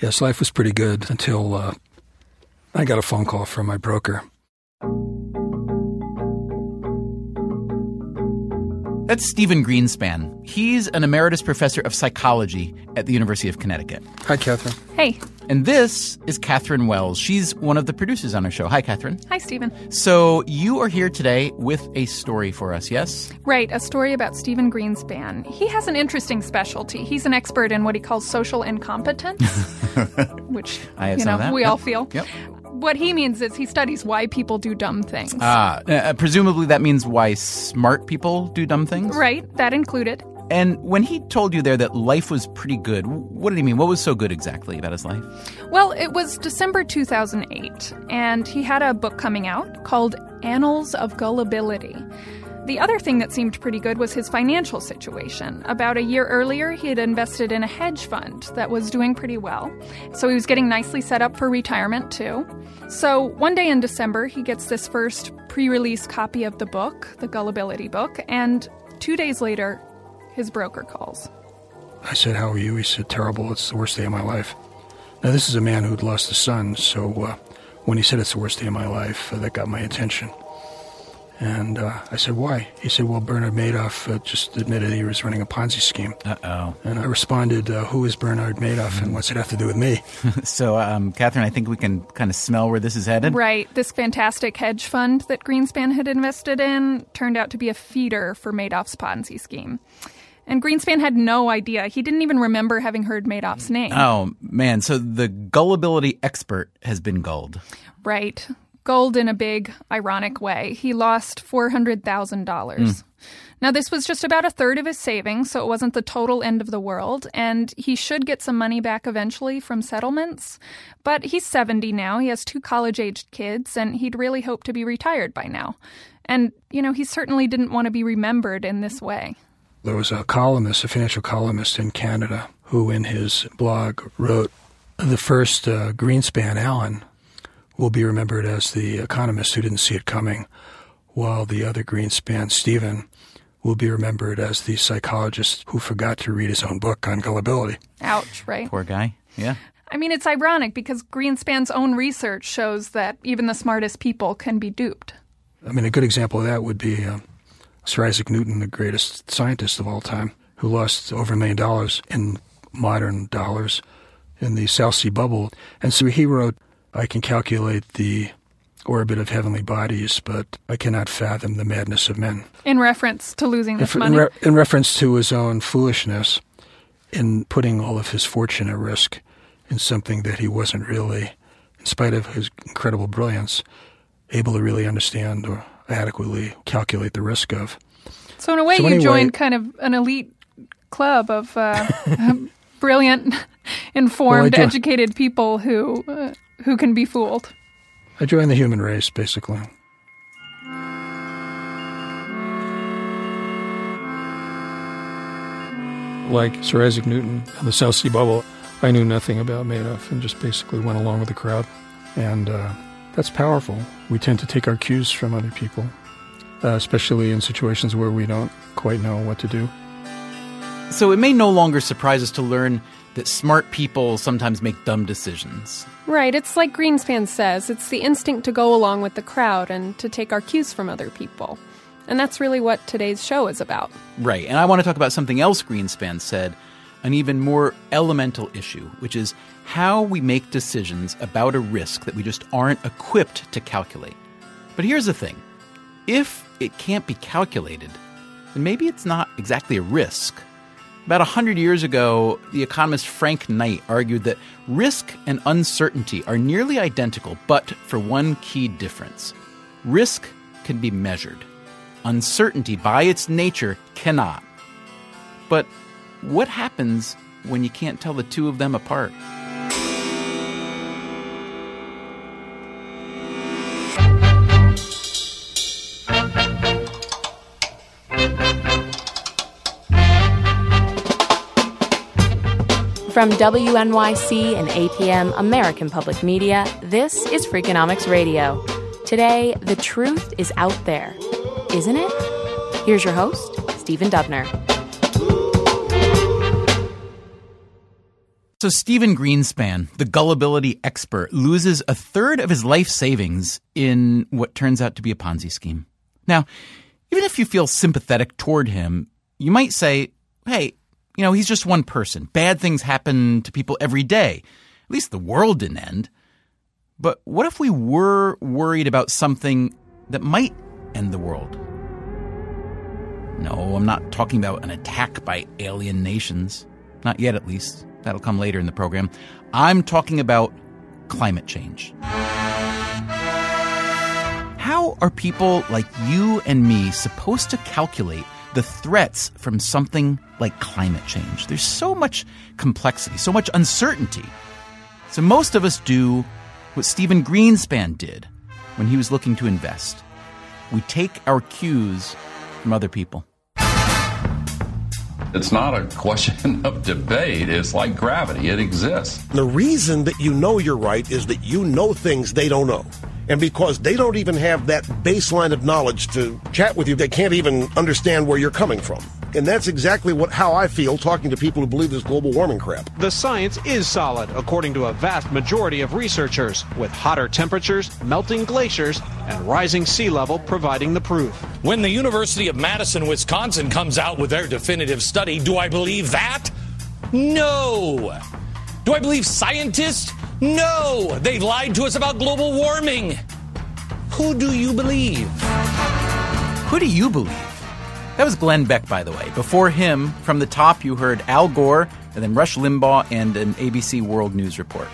Yes, life was pretty good until uh, I got a phone call from my broker. That's Stephen Greenspan. He's an emeritus professor of psychology at the University of Connecticut. Hi, Catherine. Hey. And this is Catherine Wells. She's one of the producers on our show. Hi, Catherine. Hi, Stephen. So you are here today with a story for us, yes? Right, a story about Stephen Greenspan. He has an interesting specialty. He's an expert in what he calls social incompetence, which I you know that. we yep. all feel. Yep. What he means is he studies why people do dumb things. Ah, uh, presumably that means why smart people do dumb things? Right, that included. And when he told you there that life was pretty good, what did he mean? What was so good exactly about his life? Well, it was December 2008, and he had a book coming out called Annals of Gullibility. The other thing that seemed pretty good was his financial situation. About a year earlier, he had invested in a hedge fund that was doing pretty well. So he was getting nicely set up for retirement, too. So one day in December, he gets this first pre release copy of the book, the Gullibility book, and two days later, his broker calls. I said, How are you? He said, Terrible. It's the worst day of my life. Now, this is a man who'd lost a son, so uh, when he said it's the worst day of my life, uh, that got my attention. And uh, I said, why? He said, well, Bernard Madoff uh, just admitted he was running a Ponzi scheme. Uh oh. And I responded, uh, who is Bernard Madoff and what's it have to do with me? so, um, Catherine, I think we can kind of smell where this is headed. Right. This fantastic hedge fund that Greenspan had invested in turned out to be a feeder for Madoff's Ponzi scheme. And Greenspan had no idea. He didn't even remember having heard Madoff's name. Oh, man. So the gullibility expert has been gulled. Right gold in a big, ironic way. He lost $400,000. Mm. Now, this was just about a third of his savings, so it wasn't the total end of the world, and he should get some money back eventually from settlements. But he's 70 now, he has two college aged kids, and he'd really hoped to be retired by now. And, you know, he certainly didn't want to be remembered in this way. There was a columnist, a financial columnist in Canada, who in his blog wrote, The first uh, Greenspan Alan will be remembered as the economist who didn't see it coming, while the other Greenspan, Stephen, will be remembered as the psychologist who forgot to read his own book on gullibility. Ouch, right? Poor guy. Yeah. I mean, it's ironic because Greenspan's own research shows that even the smartest people can be duped. I mean, a good example of that would be uh, Sir Isaac Newton, the greatest scientist of all time, who lost over a million dollars in modern dollars in the South Sea bubble. And so he wrote I can calculate the orbit of heavenly bodies, but I cannot fathom the madness of men. In reference to losing this in, money? In, re- in, reference to his own foolishness in putting all of his fortune at risk in something that he wasn't really, in spite of his incredible brilliance, able to really understand or adequately calculate the risk of. So, in a way, so you anyway, joined kind of an elite club of uh, brilliant, informed, well, educated people who. Uh, who can be fooled. I joined the human race, basically. Like Sir Isaac Newton and the South Sea Bubble, I knew nothing about Madoff and just basically went along with the crowd. And uh, that's powerful. We tend to take our cues from other people, uh, especially in situations where we don't quite know what to do. So it may no longer surprise us to learn that smart people sometimes make dumb decisions. Right, it's like Greenspan says it's the instinct to go along with the crowd and to take our cues from other people. And that's really what today's show is about. Right, and I want to talk about something else Greenspan said an even more elemental issue, which is how we make decisions about a risk that we just aren't equipped to calculate. But here's the thing if it can't be calculated, then maybe it's not exactly a risk. About 100 years ago, the economist Frank Knight argued that risk and uncertainty are nearly identical, but for one key difference. Risk can be measured. Uncertainty, by its nature, cannot. But what happens when you can't tell the two of them apart? From WNYC and APM American Public Media, this is Freakonomics Radio. Today, the truth is out there, isn't it? Here's your host, Stephen Dubner. So, Stephen Greenspan, the gullibility expert, loses a third of his life savings in what turns out to be a Ponzi scheme. Now, even if you feel sympathetic toward him, you might say, hey, you know, he's just one person. Bad things happen to people every day. At least the world didn't end. But what if we were worried about something that might end the world? No, I'm not talking about an attack by alien nations. Not yet, at least. That'll come later in the program. I'm talking about climate change. How are people like you and me supposed to calculate the threats from something like climate change. There's so much complexity, so much uncertainty. So most of us do what Stephen Greenspan did when he was looking to invest. We take our cues from other people. It's not a question of debate. It's like gravity. It exists. The reason that you know you're right is that you know things they don't know. And because they don't even have that baseline of knowledge to chat with you, they can't even understand where you're coming from. And that's exactly what how I feel talking to people who believe this global warming crap. The science is solid, according to a vast majority of researchers, with hotter temperatures, melting glaciers, and rising sea level providing the proof. When the University of Madison, Wisconsin comes out with their definitive study, do I believe that? No. Do I believe scientists? No. They lied to us about global warming. Who do you believe? Who do you believe? That was Glenn Beck, by the way. Before him, from the top, you heard Al Gore, and then Rush Limbaugh, and an ABC World News report.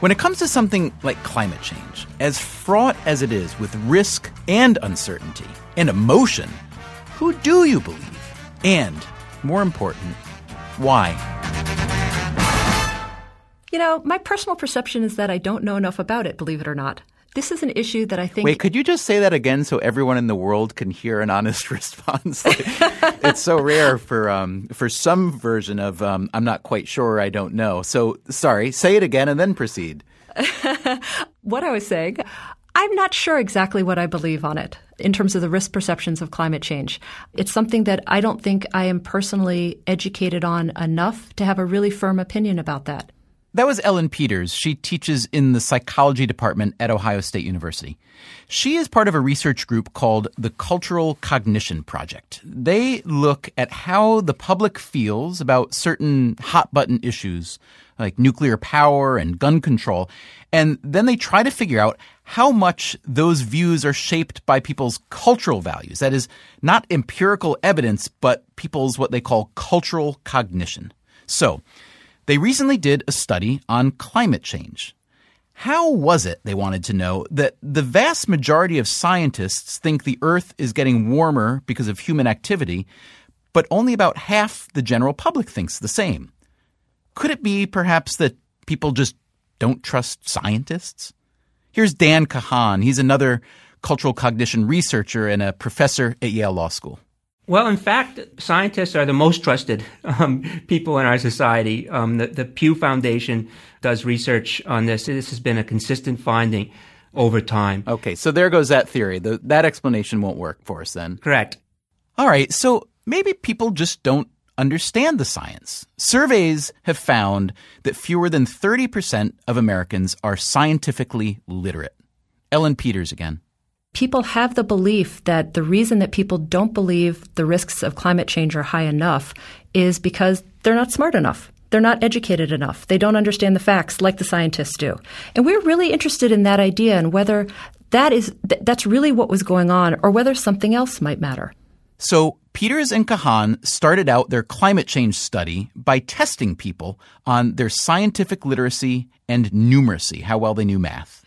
When it comes to something like climate change, as fraught as it is with risk and uncertainty and emotion, who do you believe? And, more important, why? You know, my personal perception is that I don't know enough about it, believe it or not. This is an issue that I think. Wait, could you just say that again so everyone in the world can hear an honest response? Like, it's so rare for um, for some version of um, I'm not quite sure, I don't know. So sorry, say it again and then proceed. what I was saying, I'm not sure exactly what I believe on it in terms of the risk perceptions of climate change. It's something that I don't think I am personally educated on enough to have a really firm opinion about that. That was Ellen Peters. She teaches in the psychology department at Ohio State University. She is part of a research group called the Cultural Cognition Project. They look at how the public feels about certain hot button issues like nuclear power and gun control. And then they try to figure out how much those views are shaped by people's cultural values. That is, not empirical evidence, but people's what they call cultural cognition. So, they recently did a study on climate change. How was it, they wanted to know, that the vast majority of scientists think the Earth is getting warmer because of human activity, but only about half the general public thinks the same? Could it be perhaps that people just don't trust scientists? Here's Dan Kahan. He's another cultural cognition researcher and a professor at Yale Law School. Well, in fact, scientists are the most trusted um, people in our society. Um, the, the, Pew Foundation does research on this. This has been a consistent finding over time. Okay, so there goes that theory. The, that explanation won't work for us then. Correct. All right, so maybe people just don't understand the science. Surveys have found that fewer than 30% of Americans are scientifically literate. Ellen Peters again. People have the belief that the reason that people don't believe the risks of climate change are high enough is because they're not smart enough. They're not educated enough. They don't understand the facts like the scientists do. And we're really interested in that idea and whether that is that's really what was going on or whether something else might matter. So Peters and Kahan started out their climate change study by testing people on their scientific literacy and numeracy, how well they knew math.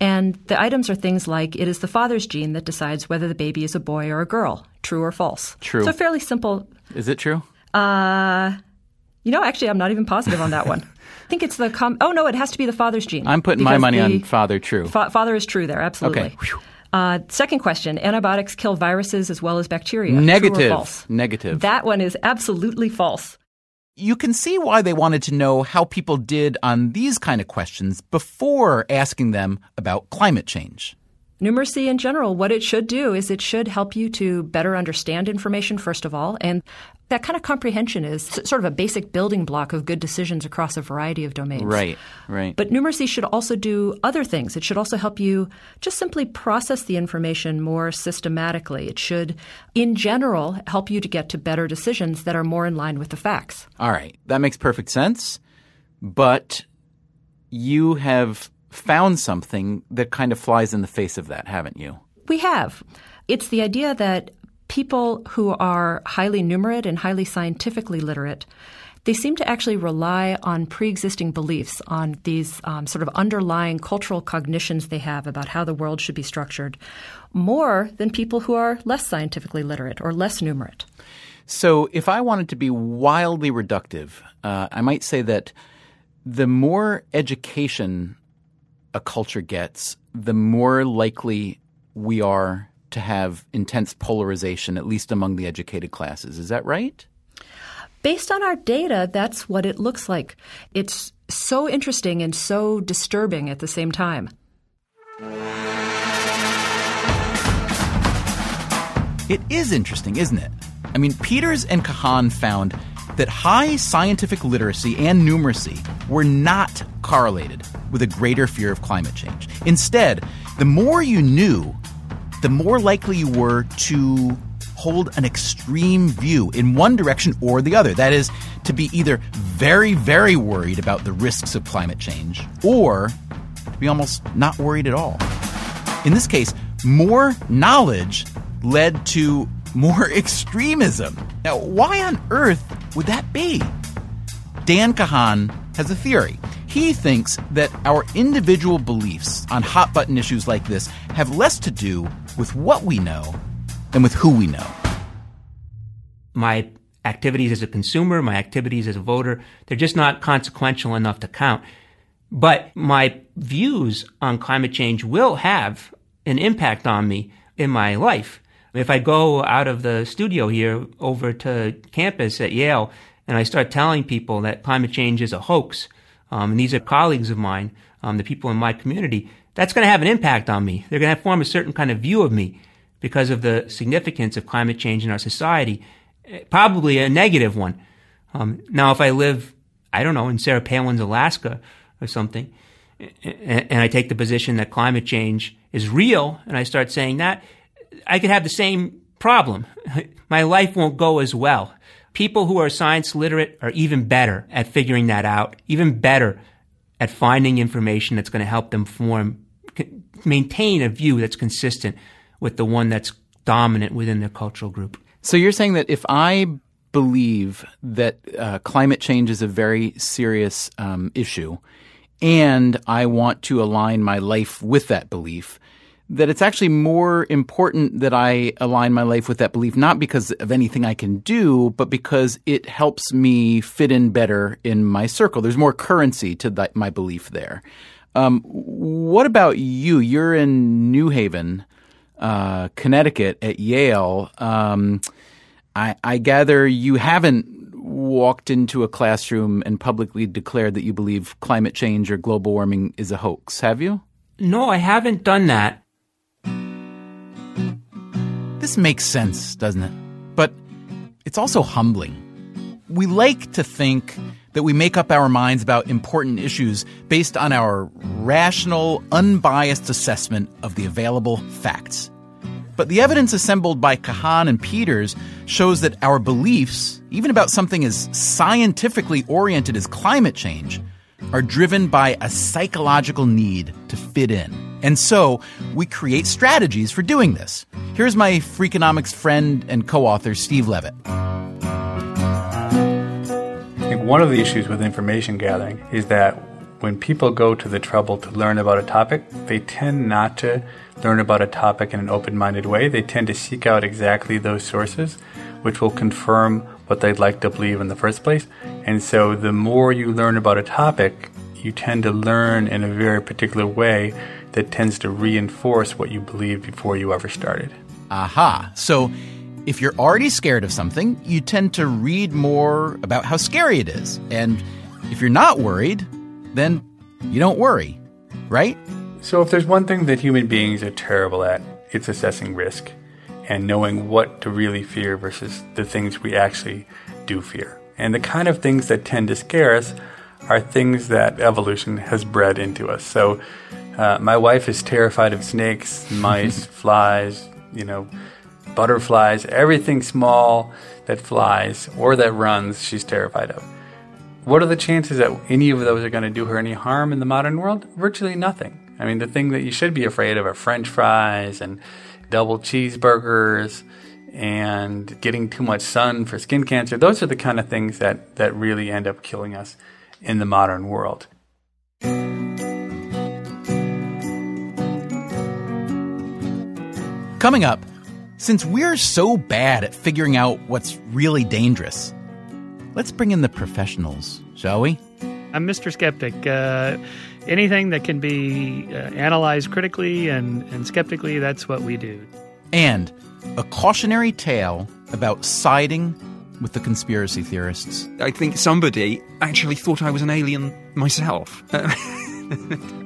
And the items are things like it is the father's gene that decides whether the baby is a boy or a girl, true or false. True. So fairly simple. Is it true? Uh, you know, actually, I'm not even positive on that one. I think it's the com- oh no, it has to be the father's gene. I'm putting my money on father. True. Fa- father is true there, absolutely. Okay. Uh, second question: Antibiotics kill viruses as well as bacteria. Negative. false? Negative. That one is absolutely false. You can see why they wanted to know how people did on these kind of questions before asking them about climate change. Numeracy in general, what it should do is it should help you to better understand information, first of all. And that kind of comprehension is sort of a basic building block of good decisions across a variety of domains. Right, right. But numeracy should also do other things. It should also help you just simply process the information more systematically. It should, in general, help you to get to better decisions that are more in line with the facts. All right. That makes perfect sense. But you have found something that kind of flies in the face of that, haven't you? We have. It's the idea that people who are highly numerate and highly scientifically literate they seem to actually rely on pre-existing beliefs, on these um, sort of underlying cultural cognitions they have about how the world should be structured, more than people who are less scientifically literate or less numerate. So, if I wanted to be wildly reductive, uh, I might say that the more education a culture gets, the more likely we are to have intense polarization, at least among the educated classes. Is that right? Based on our data, that's what it looks like. It's so interesting and so disturbing at the same time. It is interesting, isn't it? I mean, Peters and Kahan found that high scientific literacy and numeracy were not correlated with a greater fear of climate change. Instead, the more you knew, the more likely you were to hold an extreme view in one direction or the other. That is, to be either very, very worried about the risks of climate change or be almost not worried at all. In this case, more knowledge led to more extremism. Now, why on earth would that be? Dan Kahan has a theory. He thinks that our individual beliefs on hot button issues like this have less to do with what we know than with who we know. My activities as a consumer, my activities as a voter, they're just not consequential enough to count. But my views on climate change will have an impact on me in my life. If I go out of the studio here over to campus at Yale and I start telling people that climate change is a hoax, um, and these are colleagues of mine, um, the people in my community, that's going to have an impact on me. They're going to form a certain kind of view of me because of the significance of climate change in our society, eh, probably a negative one. Um, now, if I live, I don't know, in Sarah Palin's Alaska or something, and, and I take the position that climate change is real, and I start saying that, I could have the same problem. My life won't go as well. People who are science literate are even better at figuring that out, even better at finding information that's going to help them form, maintain a view that's consistent with the one that's dominant within their cultural group. So you're saying that if I believe that uh, climate change is a very serious um, issue, and I want to align my life with that belief, that it's actually more important that I align my life with that belief, not because of anything I can do, but because it helps me fit in better in my circle. There's more currency to that, my belief there. Um, what about you? You're in New Haven, uh, Connecticut at Yale. Um, I, I gather you haven't walked into a classroom and publicly declared that you believe climate change or global warming is a hoax, have you? No, I haven't done that. This makes sense, doesn't it? But it's also humbling. We like to think that we make up our minds about important issues based on our rational, unbiased assessment of the available facts. But the evidence assembled by Kahan and Peters shows that our beliefs, even about something as scientifically oriented as climate change, are driven by a psychological need to fit in. And so we create strategies for doing this. Here's my Freakonomics friend and co author, Steve Levitt. One of the issues with information gathering is that when people go to the trouble to learn about a topic, they tend not to learn about a topic in an open minded way. They tend to seek out exactly those sources which will confirm what they'd like to believe in the first place. And so the more you learn about a topic, you tend to learn in a very particular way that tends to reinforce what you believed before you ever started. Aha. So if you're already scared of something, you tend to read more about how scary it is. And if you're not worried, then you don't worry, right? So, if there's one thing that human beings are terrible at, it's assessing risk and knowing what to really fear versus the things we actually do fear. And the kind of things that tend to scare us are things that evolution has bred into us. So, uh, my wife is terrified of snakes, mice, flies, you know, butterflies, everything small that flies or that runs, she's terrified of. What are the chances that any of those are going to do her any harm in the modern world? Virtually nothing. I mean, the thing that you should be afraid of are french fries and double cheeseburgers and getting too much sun for skin cancer. Those are the kind of things that, that really end up killing us in the modern world. Coming up, since we're so bad at figuring out what's really dangerous, let's bring in the professionals, shall we? I'm Mr. Skeptic. Uh, anything that can be uh, analyzed critically and, and skeptically, that's what we do. And a cautionary tale about siding with the conspiracy theorists. I think somebody actually thought I was an alien myself.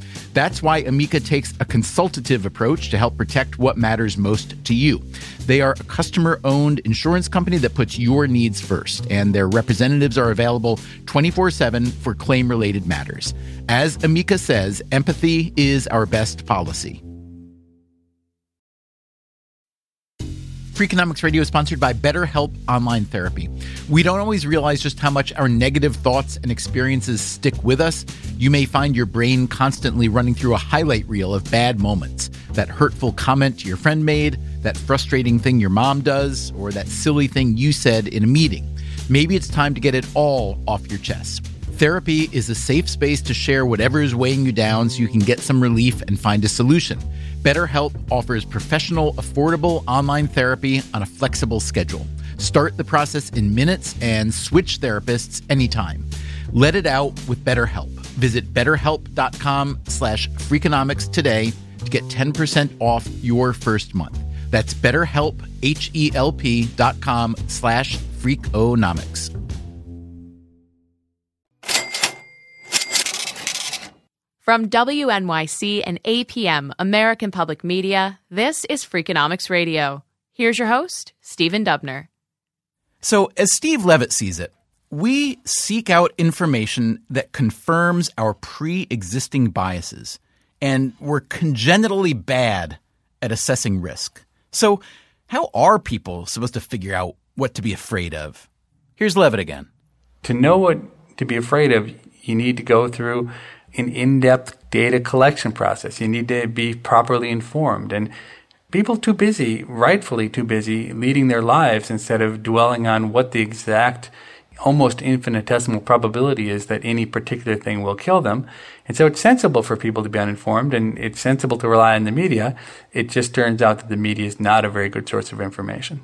That's why Amica takes a consultative approach to help protect what matters most to you. They are a customer owned insurance company that puts your needs first, and their representatives are available 24 7 for claim related matters. As Amica says, empathy is our best policy. Freakonomics Radio is sponsored by BetterHelp Online Therapy. We don't always realize just how much our negative thoughts and experiences stick with us. You may find your brain constantly running through a highlight reel of bad moments that hurtful comment your friend made, that frustrating thing your mom does, or that silly thing you said in a meeting. Maybe it's time to get it all off your chest. Therapy is a safe space to share whatever is weighing you down so you can get some relief and find a solution. BetterHelp offers professional, affordable online therapy on a flexible schedule. Start the process in minutes and switch therapists anytime. Let it out with BetterHelp. Visit betterhelp.com slash freakonomics today to get 10% off your first month. That's betterhelp, H-E-L-P dot com slash freakonomics. From WNYC and APM, American Public Media, this is Freakonomics Radio. Here's your host, Stephen Dubner. So, as Steve Levitt sees it, we seek out information that confirms our pre existing biases, and we're congenitally bad at assessing risk. So, how are people supposed to figure out what to be afraid of? Here's Levitt again. To know what to be afraid of, you need to go through an in depth data collection process. You need to be properly informed. And people too busy, rightfully too busy, leading their lives instead of dwelling on what the exact, almost infinitesimal probability is that any particular thing will kill them. And so it's sensible for people to be uninformed and it's sensible to rely on the media. It just turns out that the media is not a very good source of information.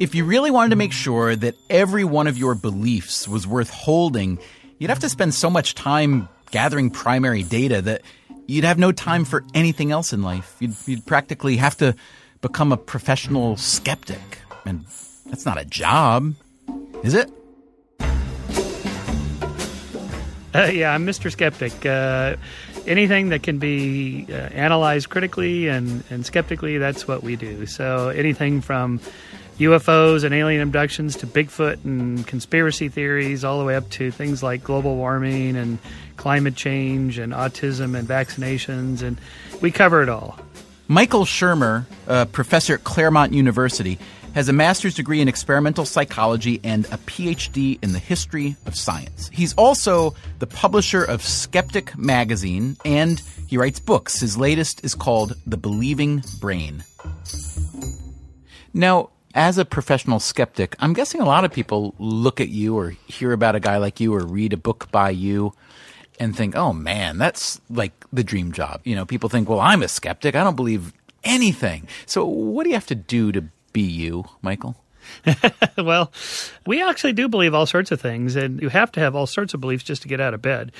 If you really wanted to make sure that every one of your beliefs was worth holding, you'd have to spend so much time gathering primary data that you'd have no time for anything else in life. You'd, you'd practically have to become a professional skeptic. And that's not a job, is it? Uh, yeah, I'm Mr. Skeptic. Uh, anything that can be uh, analyzed critically and, and skeptically, that's what we do. So anything from UFOs and alien abductions to Bigfoot and conspiracy theories, all the way up to things like global warming and climate change and autism and vaccinations. And we cover it all. Michael Shermer, a professor at Claremont University, has a master's degree in experimental psychology and a PhD in the history of science. He's also the publisher of Skeptic magazine and he writes books. His latest is called The Believing Brain. Now, as a professional skeptic, I'm guessing a lot of people look at you or hear about a guy like you or read a book by you and think, oh man, that's like the dream job. You know, people think, well, I'm a skeptic. I don't believe anything. So what do you have to do to be you, Michael? well, we actually do believe all sorts of things, and you have to have all sorts of beliefs just to get out of bed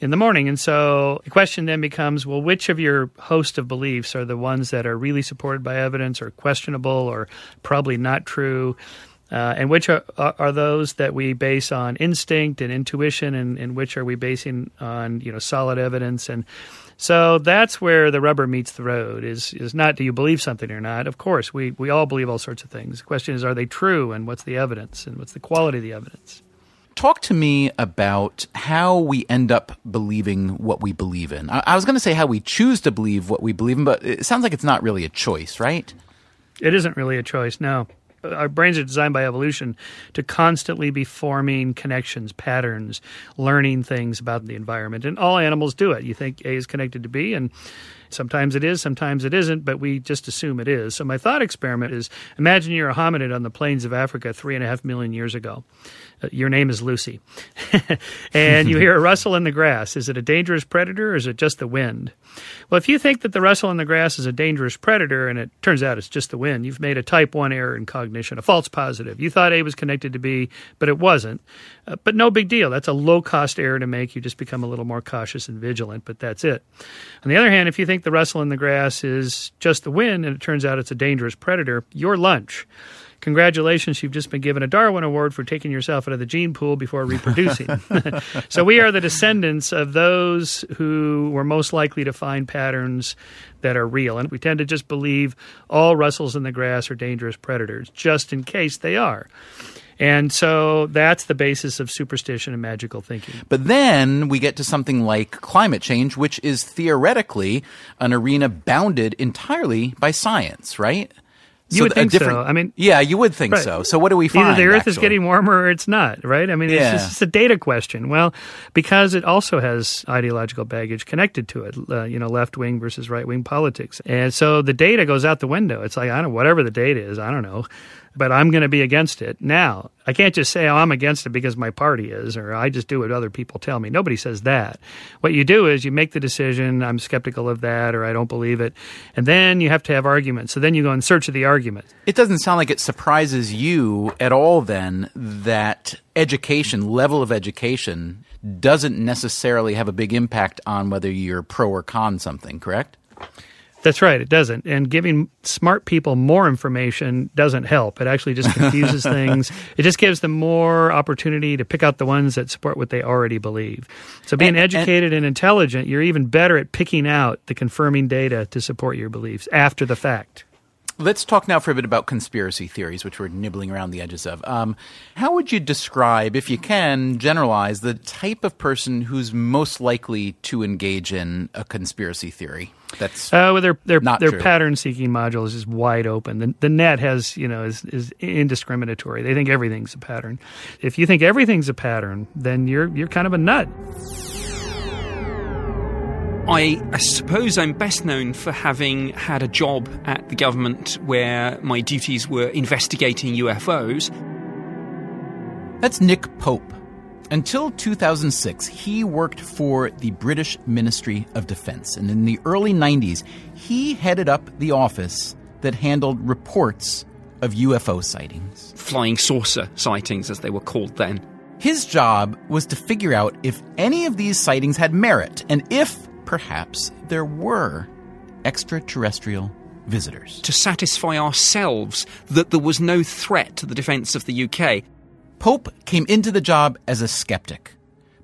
in the morning. And so the question then becomes well, which of your host of beliefs are the ones that are really supported by evidence or questionable or probably not true? Uh, and which are, are those that we base on instinct and intuition, and, and which are we basing on you know solid evidence and so that's where the rubber meets the road. Is is not do you believe something or not? Of course, we we all believe all sorts of things. The question is, are they true, and what's the evidence, and what's the quality of the evidence? Talk to me about how we end up believing what we believe in. I, I was going to say how we choose to believe what we believe in, but it sounds like it's not really a choice, right? It isn't really a choice, no our brains are designed by evolution to constantly be forming connections, patterns, learning things about the environment. And all animals do it. You think A is connected to B, and sometimes it is, sometimes it isn't, but we just assume it is. So my thought experiment is imagine you're a hominid on the plains of Africa three and a half million years ago. Uh, your name is Lucy. and you hear a rustle in the grass. Is it a dangerous predator or is it just the wind? Well, if you think that the rustle in the grass is a dangerous predator and it turns out it's just the wind, you've made a type 1 error in cognition, a false positive. You thought A was connected to B, but it wasn't. Uh, but no big deal. That's a low cost error to make. You just become a little more cautious and vigilant, but that's it. On the other hand, if you think the rustle in the grass is just the wind and it turns out it's a dangerous predator, your lunch. Congratulations, you've just been given a Darwin Award for taking yourself out of the gene pool before reproducing. so we are the descendants of those who were most likely to find patterns that are real. And we tend to just believe all rustles in the grass are dangerous predators, just in case they are. And so that's the basis of superstition and magical thinking. But then we get to something like climate change, which is theoretically an arena bounded entirely by science, right? You so would think so. I mean, yeah, you would think right. so. So what do we find? Either the Earth actually? is getting warmer or it's not, right? I mean, it's, yeah. just, a data question. Well, because it also has ideological baggage connected to it, uh, you know, left wing versus right wing politics, and so the data goes out the window. It's like I don't know, whatever the data is, I don't know but I'm going to be against it. Now, I can't just say, oh, I'm against it because my party is, or I just do what other people tell me. Nobody says that. What you do is you make the decision, I'm skeptical of that, or I don't believe it. And then you have to have arguments. So then you go in search of the argument. It doesn't sound like it surprises you at all, then, that education, level of education, doesn't necessarily have a big impact on whether you're pro or con something, correct? That's right. It doesn't. And giving smart people more information doesn't help. It actually just confuses things. It just gives them more opportunity to pick out the ones that support what they already believe. So being and, educated and, and intelligent, you're even better at picking out the confirming data to support your beliefs after the fact. Let's talk now for a bit about conspiracy theories, which we're nibbling around the edges of. Um, how would you describe, if you can, generalize the type of person who's most likely to engage in a conspiracy theory? That's uh, well, their their not their true. pattern seeking module is just wide open. The, the net has you know is is indiscriminatory. They think everything's a pattern. If you think everything's a pattern, then you're you're kind of a nut. I, I suppose I'm best known for having had a job at the government where my duties were investigating UFOs. That's Nick Pope. Until 2006, he worked for the British Ministry of Defense. And in the early 90s, he headed up the office that handled reports of UFO sightings. Flying saucer sightings, as they were called then. His job was to figure out if any of these sightings had merit and if, perhaps, there were extraterrestrial visitors. To satisfy ourselves that there was no threat to the defence of the UK. Pope came into the job as a skeptic.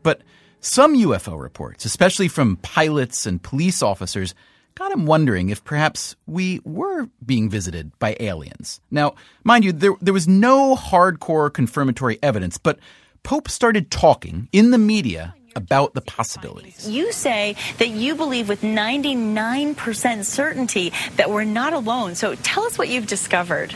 But some UFO reports, especially from pilots and police officers, got him wondering if perhaps we were being visited by aliens. Now, mind you, there, there was no hardcore confirmatory evidence, but Pope started talking in the media about the possibilities. You say that you believe with 99% certainty that we're not alone. So tell us what you've discovered.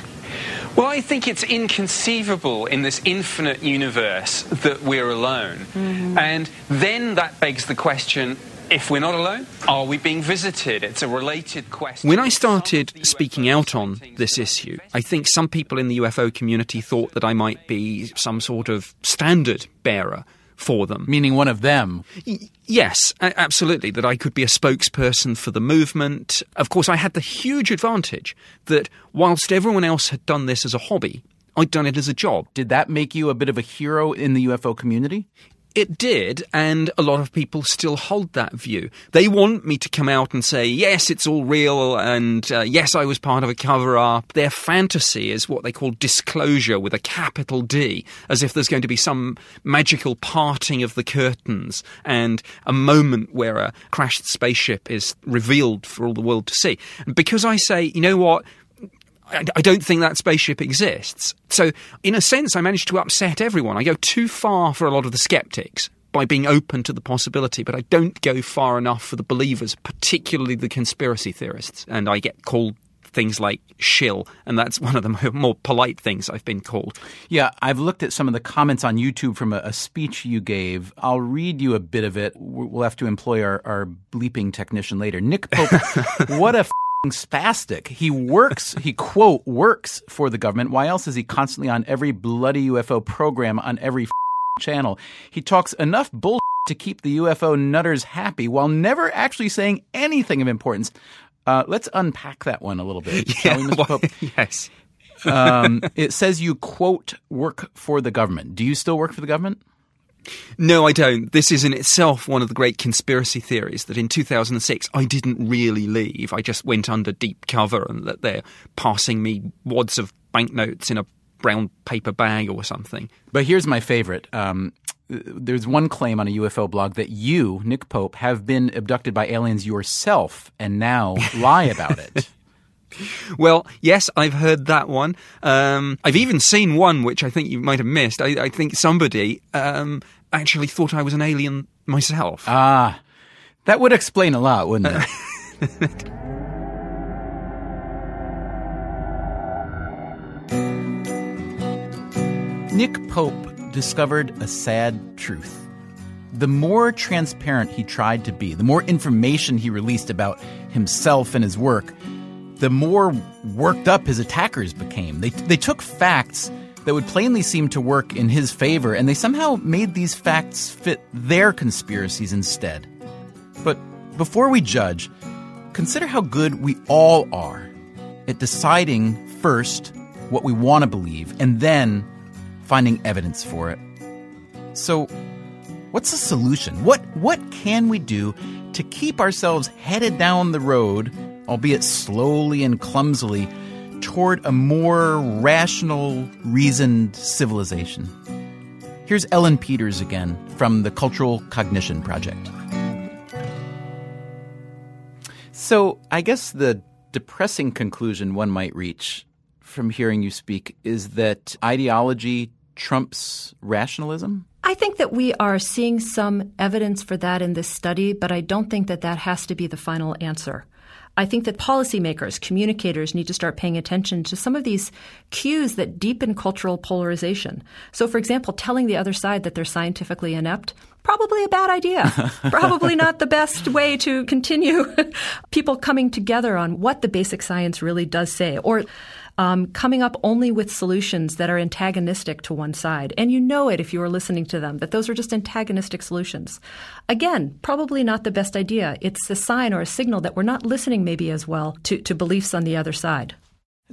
Well, I think it's inconceivable in this infinite universe that we're alone. Mm-hmm. And then that begs the question if we're not alone, are we being visited? It's a related question. When I started speaking out on this issue, I think some people in the UFO community thought that I might be some sort of standard bearer for them. Meaning one of them? Y- yes, absolutely. That I could be a spokesperson for the movement. Of course, I had the huge advantage that whilst everyone else had done this as a hobby, I'd done it as a job. Did that make you a bit of a hero in the UFO community? It did, and a lot of people still hold that view. They want me to come out and say, yes, it's all real, and uh, yes, I was part of a cover up. Their fantasy is what they call disclosure with a capital D, as if there's going to be some magical parting of the curtains and a moment where a crashed spaceship is revealed for all the world to see. Because I say, you know what? I don't think that spaceship exists. So, in a sense, I managed to upset everyone. I go too far for a lot of the skeptics by being open to the possibility, but I don't go far enough for the believers, particularly the conspiracy theorists. And I get called things like shill, and that's one of the more polite things I've been called. Yeah, I've looked at some of the comments on YouTube from a, a speech you gave. I'll read you a bit of it. We'll have to employ our, our bleeping technician later. Nick Pope, what a f- spastic. He works, he quote, works for the government. Why else is he constantly on every bloody UFO program on every channel? He talks enough bull to keep the UFO nutters happy while never actually saying anything of importance. Uh, let's unpack that one a little bit, shall we, well, yes. um, it says you quote work for the government. Do you still work for the government? No, I don't. This is in itself one of the great conspiracy theories that in 2006 I didn't really leave. I just went under deep cover and that they're passing me wads of banknotes in a brown paper bag or something. But here's my favorite. Um, there's one claim on a UFO blog that you, Nick Pope, have been abducted by aliens yourself and now lie about it. Well, yes, I've heard that one. Um, I've even seen one which I think you might have missed. I, I think somebody um, actually thought I was an alien myself. Ah, that would explain a lot, wouldn't it? Nick Pope discovered a sad truth. The more transparent he tried to be, the more information he released about himself and his work, the more worked up his attackers became. They, they took facts that would plainly seem to work in his favor, and they somehow made these facts fit their conspiracies instead. But before we judge, consider how good we all are at deciding first what we want to believe and then finding evidence for it. So, what's the solution? What what can we do to keep ourselves headed down the road, albeit slowly and clumsily, toward a more rational, reasoned civilization? Here's Ellen Peters again from the Cultural Cognition Project. So, I guess the depressing conclusion one might reach from hearing you speak is that ideology trumps rationalism? I think that we are seeing some evidence for that in this study, but I don't think that that has to be the final answer. I think that policymakers, communicators need to start paying attention to some of these cues that deepen cultural polarization. So, for example, telling the other side that they're scientifically inept, probably a bad idea. probably not the best way to continue people coming together on what the basic science really does say. Or um, coming up only with solutions that are antagonistic to one side. And you know it if you are listening to them, that those are just antagonistic solutions. Again, probably not the best idea. It's a sign or a signal that we're not listening maybe as well to, to beliefs on the other side.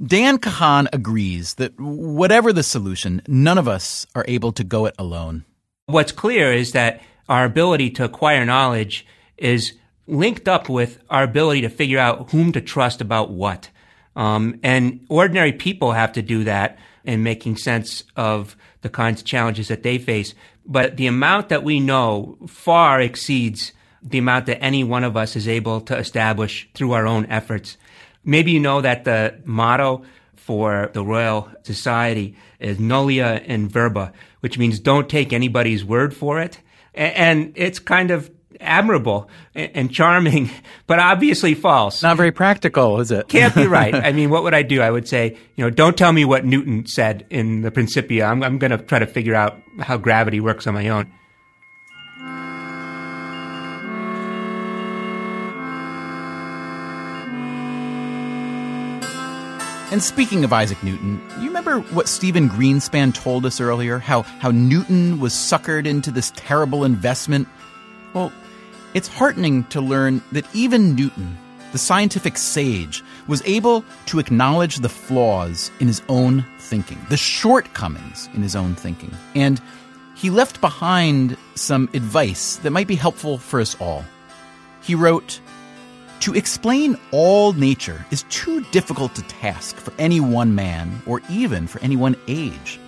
Dan Kahan agrees that whatever the solution, none of us are able to go it alone. What's clear is that our ability to acquire knowledge is linked up with our ability to figure out whom to trust about what. Um, and ordinary people have to do that in making sense of the kinds of challenges that they face. But the amount that we know far exceeds the amount that any one of us is able to establish through our own efforts. Maybe you know that the motto for the Royal Society is nullius in verba, which means don't take anybody's word for it. And it's kind of admirable and charming, but obviously false. Not very practical, is it? Can't be right. I mean, what would I do? I would say, you know, don't tell me what Newton said in the Principia. I'm, I'm going to try to figure out how gravity works on my own. And speaking of Isaac Newton, you remember what Stephen Greenspan told us earlier? How, how Newton was suckered into this terrible investment? Well, it's heartening to learn that even Newton, the scientific sage, was able to acknowledge the flaws in his own thinking, the shortcomings in his own thinking. And he left behind some advice that might be helpful for us all. He wrote, To explain all nature is too difficult a task for any one man or even for any one age.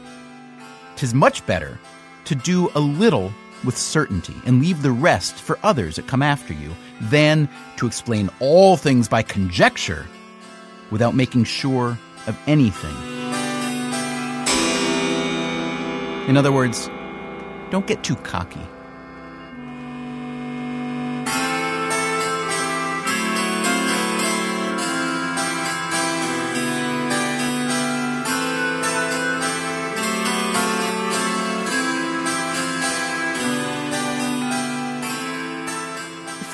Tis much better to do a little with certainty and leave the rest for others that come after you than to explain all things by conjecture without making sure of anything. In other words, don't get too cocky.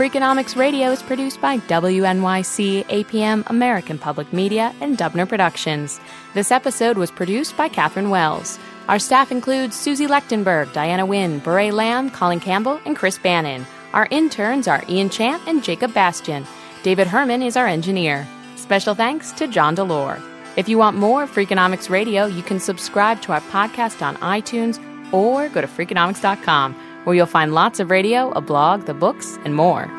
Freakonomics Radio is produced by WNYC, APM, American Public Media, and Dubner Productions. This episode was produced by Catherine Wells. Our staff includes Susie Lechtenberg, Diana Huynh, Bourree Lam, Colin Campbell, and Chris Bannon. Our interns are Ian Chant and Jacob Bastian. David Herman is our engineer. Special thanks to John Delore. If you want more Freakonomics Radio, you can subscribe to our podcast on iTunes or go to Freakonomics.com where you'll find lots of radio, a blog, the books, and more.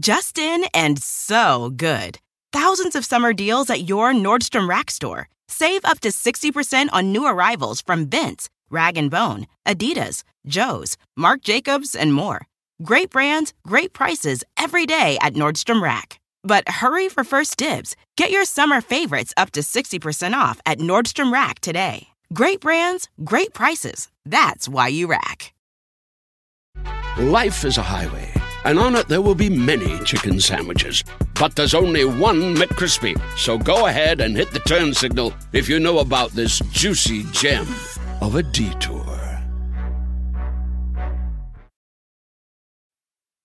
Justin and so good. Thousands of summer deals at your Nordstrom Rack store. Save up to 60% on new arrivals from Vince, Rag & Bone, Adidas, Joe's, Marc Jacobs, and more. Great brands, great prices every day at Nordstrom Rack. But hurry for first dibs. Get your summer favorites up to 60% off at Nordstrom Rack today. Great brands, great prices. That's why you rack. Life is a highway, and on it there will be many chicken sandwiches. But there's only one McCrispy. So go ahead and hit the turn signal if you know about this juicy gem of a detour.